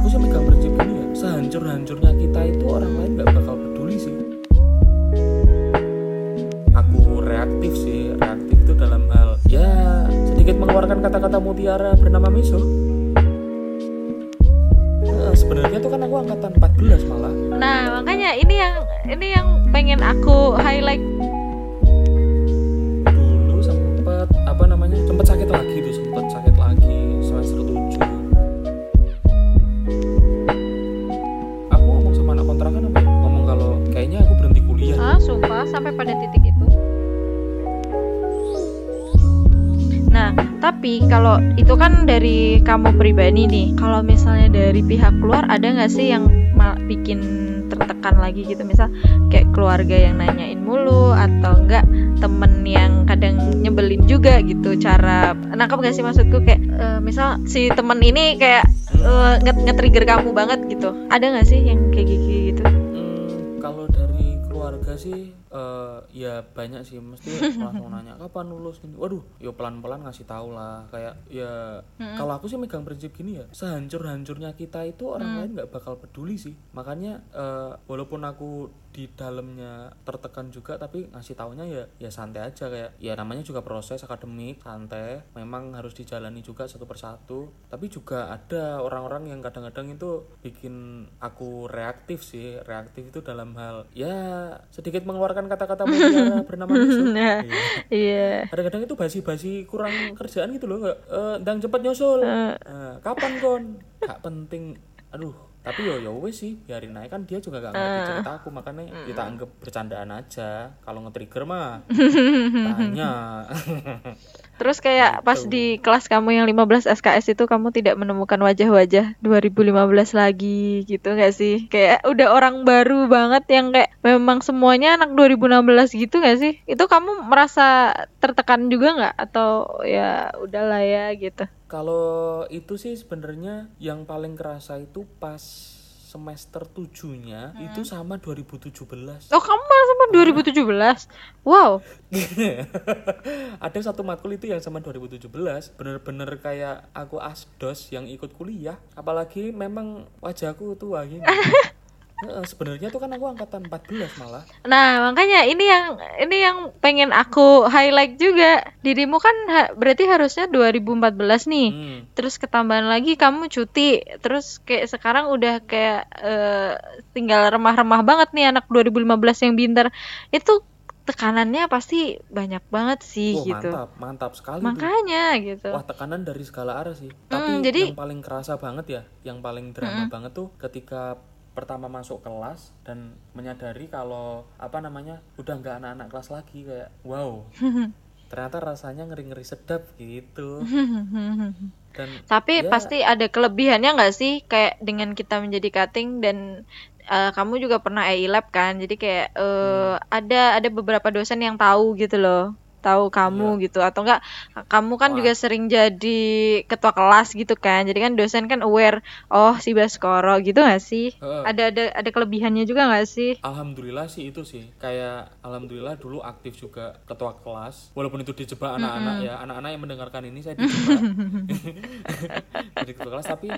aku sih megang prinsip gini ya. Sehancur-hancurnya kita itu orang lain nggak bakal peduli sih. Aku reaktif sih reaktif itu dalam hal ya sedikit mengeluarkan kata-kata mutiara bernama Miso. Nah, sebenarnya tuh kan aku angkatan 14 malah. Nah, makanya ini yang ini yang pengen aku highlight. dulu sempet apa namanya sempet sakit lagi tuh kayaknya aku berhenti kuliah Ah, sumpah sampai pada titik itu. Nah, tapi kalau itu kan dari kamu pribadi nih. Kalau misalnya dari pihak keluar ada nggak sih yang bikin tertekan lagi gitu? Misal kayak keluarga yang nanyain mulu atau enggak temen yang kadang nyebelin juga gitu cara nangkap gak sih maksudku kayak eh, misal si temen ini kayak nge- nge-trigger kamu banget gitu ada nggak sih yang kayak gitu gitu kalau dari keluarga sih eh, ya banyak sih mesti langsung nanya kapan lulus? Gini. Waduh, yo pelan-pelan ngasih tahu lah. Kayak ya kalau aku sih megang prinsip gini ya sehancur-hancurnya kita itu orang lain nggak bakal peduli sih. Makanya eh, walaupun aku di dalamnya tertekan juga tapi ngasih taunya ya ya santai aja. Kayak ya namanya juga proses akademik santai. Memang harus dijalani juga satu persatu. Tapi juga ada orang-orang yang kadang-kadang itu bikin aku reaktif sih. Reaktif itu dalam hal ya sedikit mengeluarkan kata-kata mutiara bernama Yusuf Nah, Iya. iya. Kadang-kadang itu basi-basi kurang kerjaan gitu loh nggak eh ndang cepet nyusul. Nah, kapan kon? Gak penting. Aduh tapi yo yo wes sih biarin aja. Kan dia juga gak ngerti cerita aku makanya kita anggap bercandaan aja. Kalau nge-trigger mah tanya. Terus kayak pas di kelas kamu yang 15 SKS itu kamu tidak menemukan wajah-wajah 2015 lagi gitu nggak sih? Kayak udah orang baru banget yang kayak memang semuanya anak 2016 gitu nggak sih? Itu kamu merasa tertekan juga nggak? Atau ya udahlah ya gitu? Kalau itu sih sebenarnya yang paling kerasa itu pas semester tujuhnya itu sama 2017 Oh kamu malah sama 2017? Wow. ada satu matkul itu yang sama 2017 bener-bener kayak aku asdos yang ikut kuliah apalagi memang wajahku tua gini Sebenarnya tuh kan aku angkatan 14 malah Nah, makanya ini yang ini yang pengen aku highlight juga. Dirimu kan ha- berarti harusnya 2014 nih. hmm. Terus ketambahan lagi kamu cuti. Terus kayak sekarang udah kayak eh, tinggal remah-remah banget nih anak 2015 yang pintar. Itu tekanannya pasti banyak banget sih Wah, gitu. mantap mantap sekali tuh Makanya gitu. Wah tekanan dari segala arah sih. Tapi jadi- yang paling kerasa banget ya, yang paling drama banget tuh ketika pertama masuk kelas dan menyadari kalau apa namanya udah nggak anak-anak kelas lagi kayak wow ternyata rasanya ngeri-ngeri sedap gitu. Dan Tapi ya, pasti ada kelebihannya nggak sih? Kayak dengan kita menjadi cutting dan eh, kamu juga pernah AI lab kan, jadi kayak eh, ada ada beberapa dosen yang tahu gitu loh, tahu kamu gitu atau enggak kamu kan Wah. juga sering jadi ketua kelas gitu kan, jadi kan dosen kan aware oh si Baskoro gitu nggak sih? Heeh. Ada ada ada kelebihannya juga nggak sih? Alhamdulillah sih itu sih kayak alhamdulillah dulu aktif juga ketua kelas walaupun itu dijebak anak-anak ya anak-anak yang mendengarkan ini saya dijebak jadi ketua kelas tapi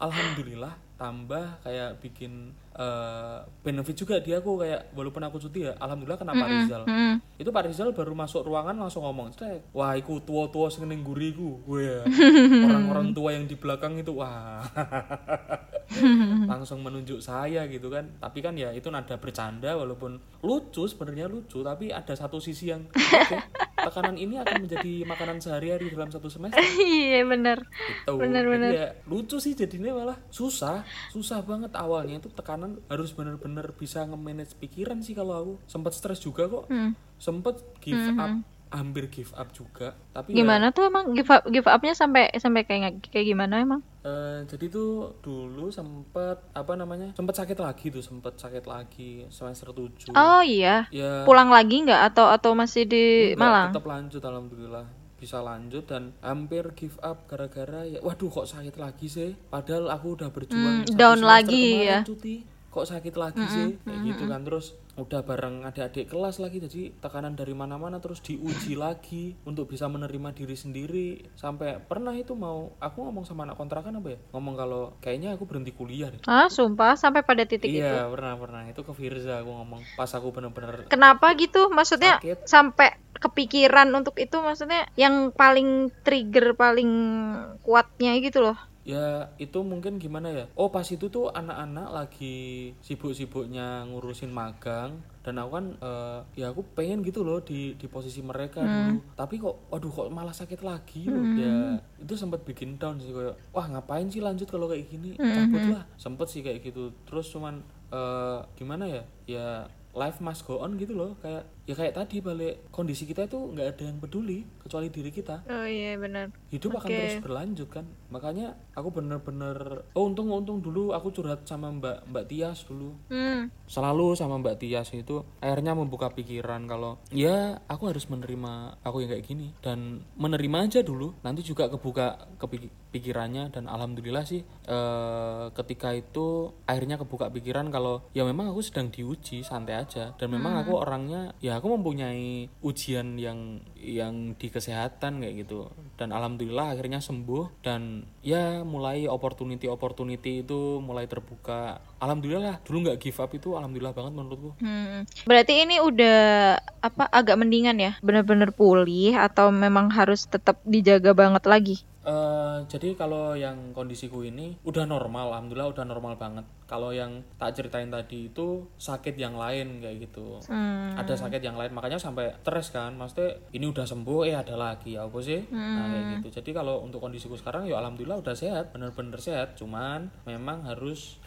alhamdulillah tambah kayak bikin eh, benefit juga dia aku kayak walaupun aku cuti ya alhamdulillah kena Pak Rizal Hmm. itu Pak Rizal baru masuk ruangan langsung ngomong "Cek, wah iku tua-tua sing ning guriku. Gue orang-orang tua yang di belakang itu wah langsung menunjuk saya gitu kan. Tapi kan ya itu nada bercanda walaupun lucu sebenarnya lucu tapi ada satu sisi yang oke tekanan ini akan menjadi makanan sehari-hari dalam satu semester. Iya bener. gitu. Bener, Jadi bener. ya lucu sih jadinya malah susah susah banget. Awalnya itu tekanan harus bener-bener bisa nge-manage pikiran sih kalau aku. Sempat stres juga kok. Hmm. sempet give up hampir give up juga tapi ya, Gimana tuh emang give up give upnya sampai sampai kayak kayak gimana emang? eh, jadi tuh dulu sempet apa namanya sempet sakit lagi tuh sempet sakit lagi semester 7 Oh iya. ya Pulang lagi nggak atau atau masih di enggak, Malang? tetap lanjut alhamdulillah bisa lanjut dan hampir give up gara-gara ya waduh kok sakit lagi sih padahal aku udah berjuang Hmm, down lagi kemarin ya. cuti kok sakit lagi sih? Kayak gitu kan. Terus udah bareng adik-adik kelas lagi jadi tekanan dari mana-mana terus diuji lagi untuk bisa menerima diri sendiri. Sampai pernah itu mau aku ngomong sama anak kontrakan apa ya? Ngomong kalau kayaknya aku berhenti kuliah deh. Ah sumpah sampai pada titik itu? iya pernah pernah. Itu ke Firza aku ngomong pas aku bener-bener kenapa gitu? Maksudnya Sakit. sampai kepikiran untuk itu maksudnya yang paling trigger paling kuatnya gitu loh ya itu mungkin gimana ya? Oh pas itu tuh anak-anak lagi sibuk-sibuknya ngurusin magang dan aku kan eh, ya aku pengen gitu loh di di posisi mereka dulu. Tapi kok aduh kok malah sakit lagi loh. Ya itu sempat bikin down sih kayak wah ngapain sih lanjut kalau kayak gini? Cabut lah. Sempet sih kayak gitu. Terus cuman eh, gimana ya? Ya life must go on gitu loh. Kayak ya kayak tadi balik kondisi kita itu nggak ada yang peduli kecuali diri kita. Oh iya benar. Hidup akan Oke. terus berlanjut kan. Makanya aku bener-bener oh untung untung dulu aku curhat sama mbak mbak Tias dulu. Hmm. Selalu sama mbak Tias itu akhirnya membuka pikiran kalau ya aku harus menerima aku yang kayak gini dan menerima aja dulu. Nanti juga kebuka pikirannya dan alhamdulillah sih eh, ketika itu akhirnya kebuka pikiran kalau ya memang aku sedang diuji santai aja. Dan memang aku orangnya ya aku mempunyai ujian yang yang di kesehatan kayak gitu. Dan alhamdulillah akhirnya sembuh dan ya mulai opportunity opportunity itu mulai terbuka alhamdulillah lah dulu nggak give up itu alhamdulillah banget menurutku Hmm, berarti ini udah apa agak mendingan ya, bener-bener pulih atau memang harus tetap dijaga banget lagi? Eh, jadi kalau yang kondisiku ini udah normal, alhamdulillah udah normal banget. Kalau yang tak ceritain tadi itu sakit yang lain kayak gitu. Hmm. Ada sakit yang lain, makanya sampai stres kan. Maksudnya ini udah sembuh, eh ada lagi ya apa sih? Nah kayak gitu. Jadi kalau untuk kondisiku sekarang ya alhamdulillah udah sehat, bener-bener sehat. Cuman memang harus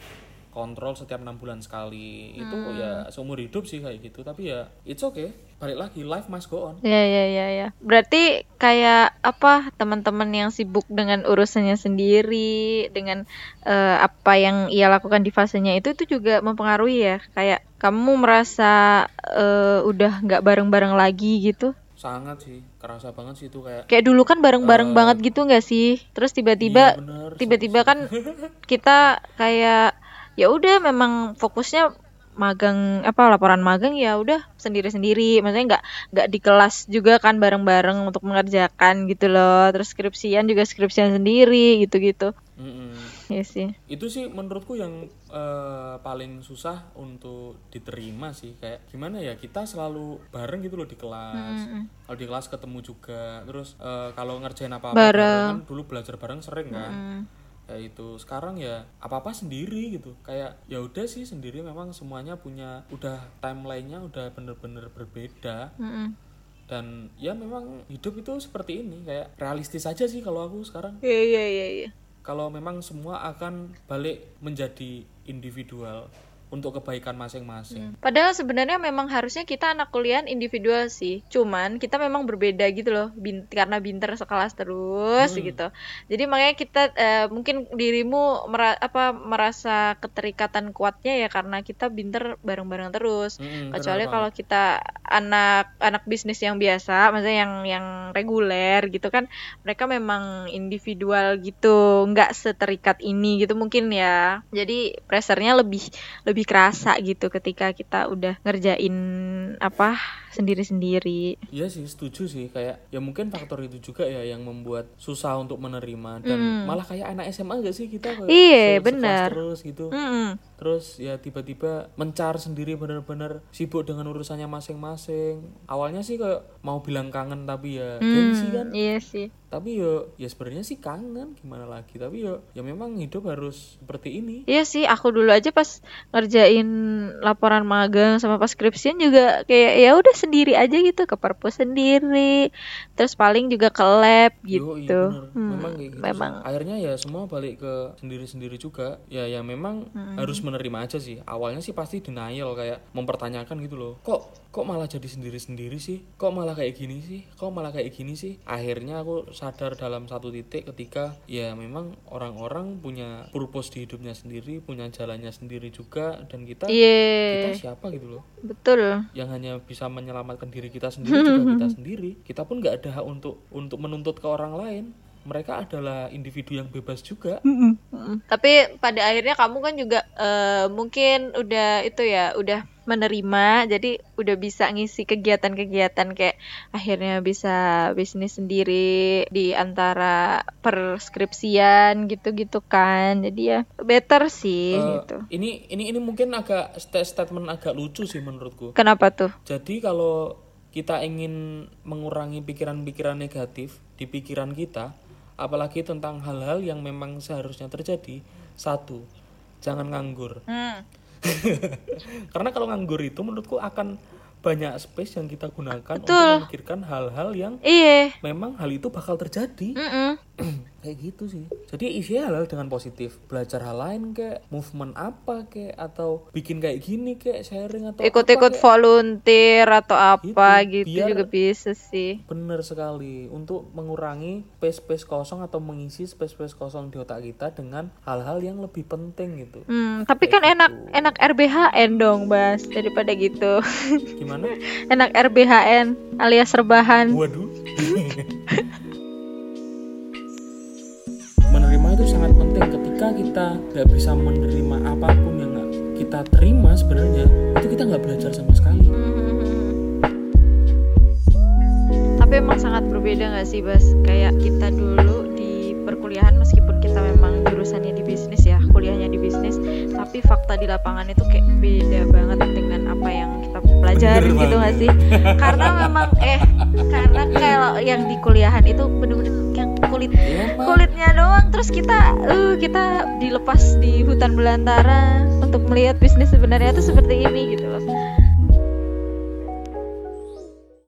kontrol setiap enam bulan sekali. Itu ya seumur hidup sih kayak gitu. Tapi ya it's okay. Balik lagi, life must go on. Ya ya ya ya. Berarti kayak apa teman-teman yang sibuk dengan urusannya sendiri, dengan eh, apa yang ia lakukan di fasenya itu itu juga mempengaruhi ya. Kayak kamu merasa eh, udah nggak bareng-bareng lagi gitu. Sangat sih, kerasa banget sih itu kayak Kayak dulu kan bareng-bareng banget gitu nggak sih? Terus tiba-tiba Iya, tiba-tiba kan kita kayak ya udah memang fokusnya magang apa laporan magang ya udah sendiri-sendiri. Maksudnya nggak nggak di kelas juga kan bareng-bareng untuk mengerjakan gitu loh. Terus skripsian juga skripsian sendiri gitu-gitu. Mm-mm. ya sih. Itu sih menurutku yang eh, paling susah untuk diterima sih. Kayak gimana ya kita selalu bareng gitu loh di kelas. Kalau di kelas ketemu juga terus eh, kalau ngerjain apa apa Bareng. kan dulu belajar bareng sering kan ya itu sekarang ya apa apa sendiri gitu. Kayak ya udah sih sendiri memang semuanya punya udah timelinenya udah bener-bener berbeda. Mm-mm. dan ya memang hidup itu seperti ini kayak realistis aja sih kalau aku sekarang. Iya iya iya iya. Kalau memang semua akan balik menjadi individual untuk kebaikan masing-masing. Padahal sebenarnya memang harusnya kita anak kuliah individual sih. Cuman kita memang berbeda gitu loh, bin- karena binter sekelas terus gitu. Jadi makanya kita eh, mungkin dirimu mera- apa merasa keterikatan kuatnya ya karena kita binter bareng-bareng terus. Mm-mm, Kecuali kalau kita anak anak bisnis yang biasa, maksudnya yang yang reguler gitu kan, mereka memang individual gitu, nggak seterikat ini gitu mungkin ya. Jadi pressernya lebih lebih kerasa gitu ketika kita udah ngerjain apa sendiri-sendiri. Iya sih, setuju sih. Kayak ya mungkin faktor itu juga ya yang membuat susah untuk menerima dan malah kayak anak SMA gak sih kita kayak Iya, benar. terus gitu. Mm-mm. Terus ya tiba-tiba mencar sendiri bener-bener sibuk dengan urusannya masing-masing. Awalnya sih kayak mau bilang kangen tapi ya gengsi kan. Iya sih. Tapi yo ya sebenarnya sih kangen gimana lagi. Tapi yo ya memang hidup harus seperti ini. Iya sih, aku dulu aja pas ngerjain laporan magang sama pas skripsian juga kayak ya udah sendiri aja gitu ke perpus sendiri. Terus paling juga ke lab Yo, gitu. iya bener. Hmm, memang kayak gitu. memang. Akhirnya ya semua balik ke sendiri-sendiri juga. Ya ya memang Hmm. harus menerima aja sih. Awalnya sih pasti denial kayak mempertanyakan gitu loh. Kok kok malah jadi sendiri-sendiri sih? Kok malah kayak gini sih? Kok malah kayak gini sih? Akhirnya aku sadar dalam satu titik ketika ya memang orang-orang punya purpose di hidupnya sendiri, punya jalannya sendiri juga dan kita kita Iya, siapa gitu loh betul. yang hanya bisa menyelamatkan diri kita sendiri juga kita sendiri kita pun nggak ada hak untuk untuk menuntut ke orang lain mereka adalah individu yang bebas juga. Tapi pada akhirnya kamu kan juga eh, mungkin udah itu ya, udah menerima, jadi udah bisa ngisi kegiatan-kegiatan kayak akhirnya bisa bisnis sendiri di antara perskripsian gitu-gitu kan. Jadi ya better sih Eh, gitu. ini ini ini mungkin agak sta- statement agak lucu sih menurutku Kenapa tuh? Jadi kalau kita ingin mengurangi pikiran-pikiran negatif di pikiran kita, apalagi tentang hal-hal yang memang seharusnya terjadi, satu, jangan nganggur. Hmm. Karena kalau nganggur itu menurutku akan banyak space yang kita gunakan untuk Betul. memikirkan hal-hal yang Iya. memang hal itu bakal terjadi. Mm-mm. kayak gitu sih. Jadi isinya hal-hal dengan positif. Belajar hal lain kayak movement apa kayak atau bikin kayak gini kayak sharing atau Ikut-ikut kayak. volunteer atau apa Gitu, gitu juga bisa sih. Bener sekali untuk mengurangi space-space kosong atau mengisi space-space kosong di otak kita dengan hal-hal yang lebih penting gitu. Hmm, tapi kan enak enak RBHN dong, Bas, daripada gitu. Gimana? enak RBHN alias rebahan. Waduh. Kita nggak bisa menerima apa pun yang kita terima sebenarnya itu kita nggak belajar sama sekali. Tapi emang sangat berbeda nggak sih, Bas? Kayak kita dulu di perkuliahan meskipun kita memang jurusannya di bisnis ya, kuliahnya di bisnis, tapi fakta di lapangan itu kayak beda banget dengan apa yang kita pelajari Bener gitu nggak sih? karena memang eh karena kalau yang di kuliahan itu bener-bener yang kulit Iya, kulitnya doang terus kita uh kita dilepas di hutan belantara untuk melihat bisnis sebenarnya itu seperti ini gitu loh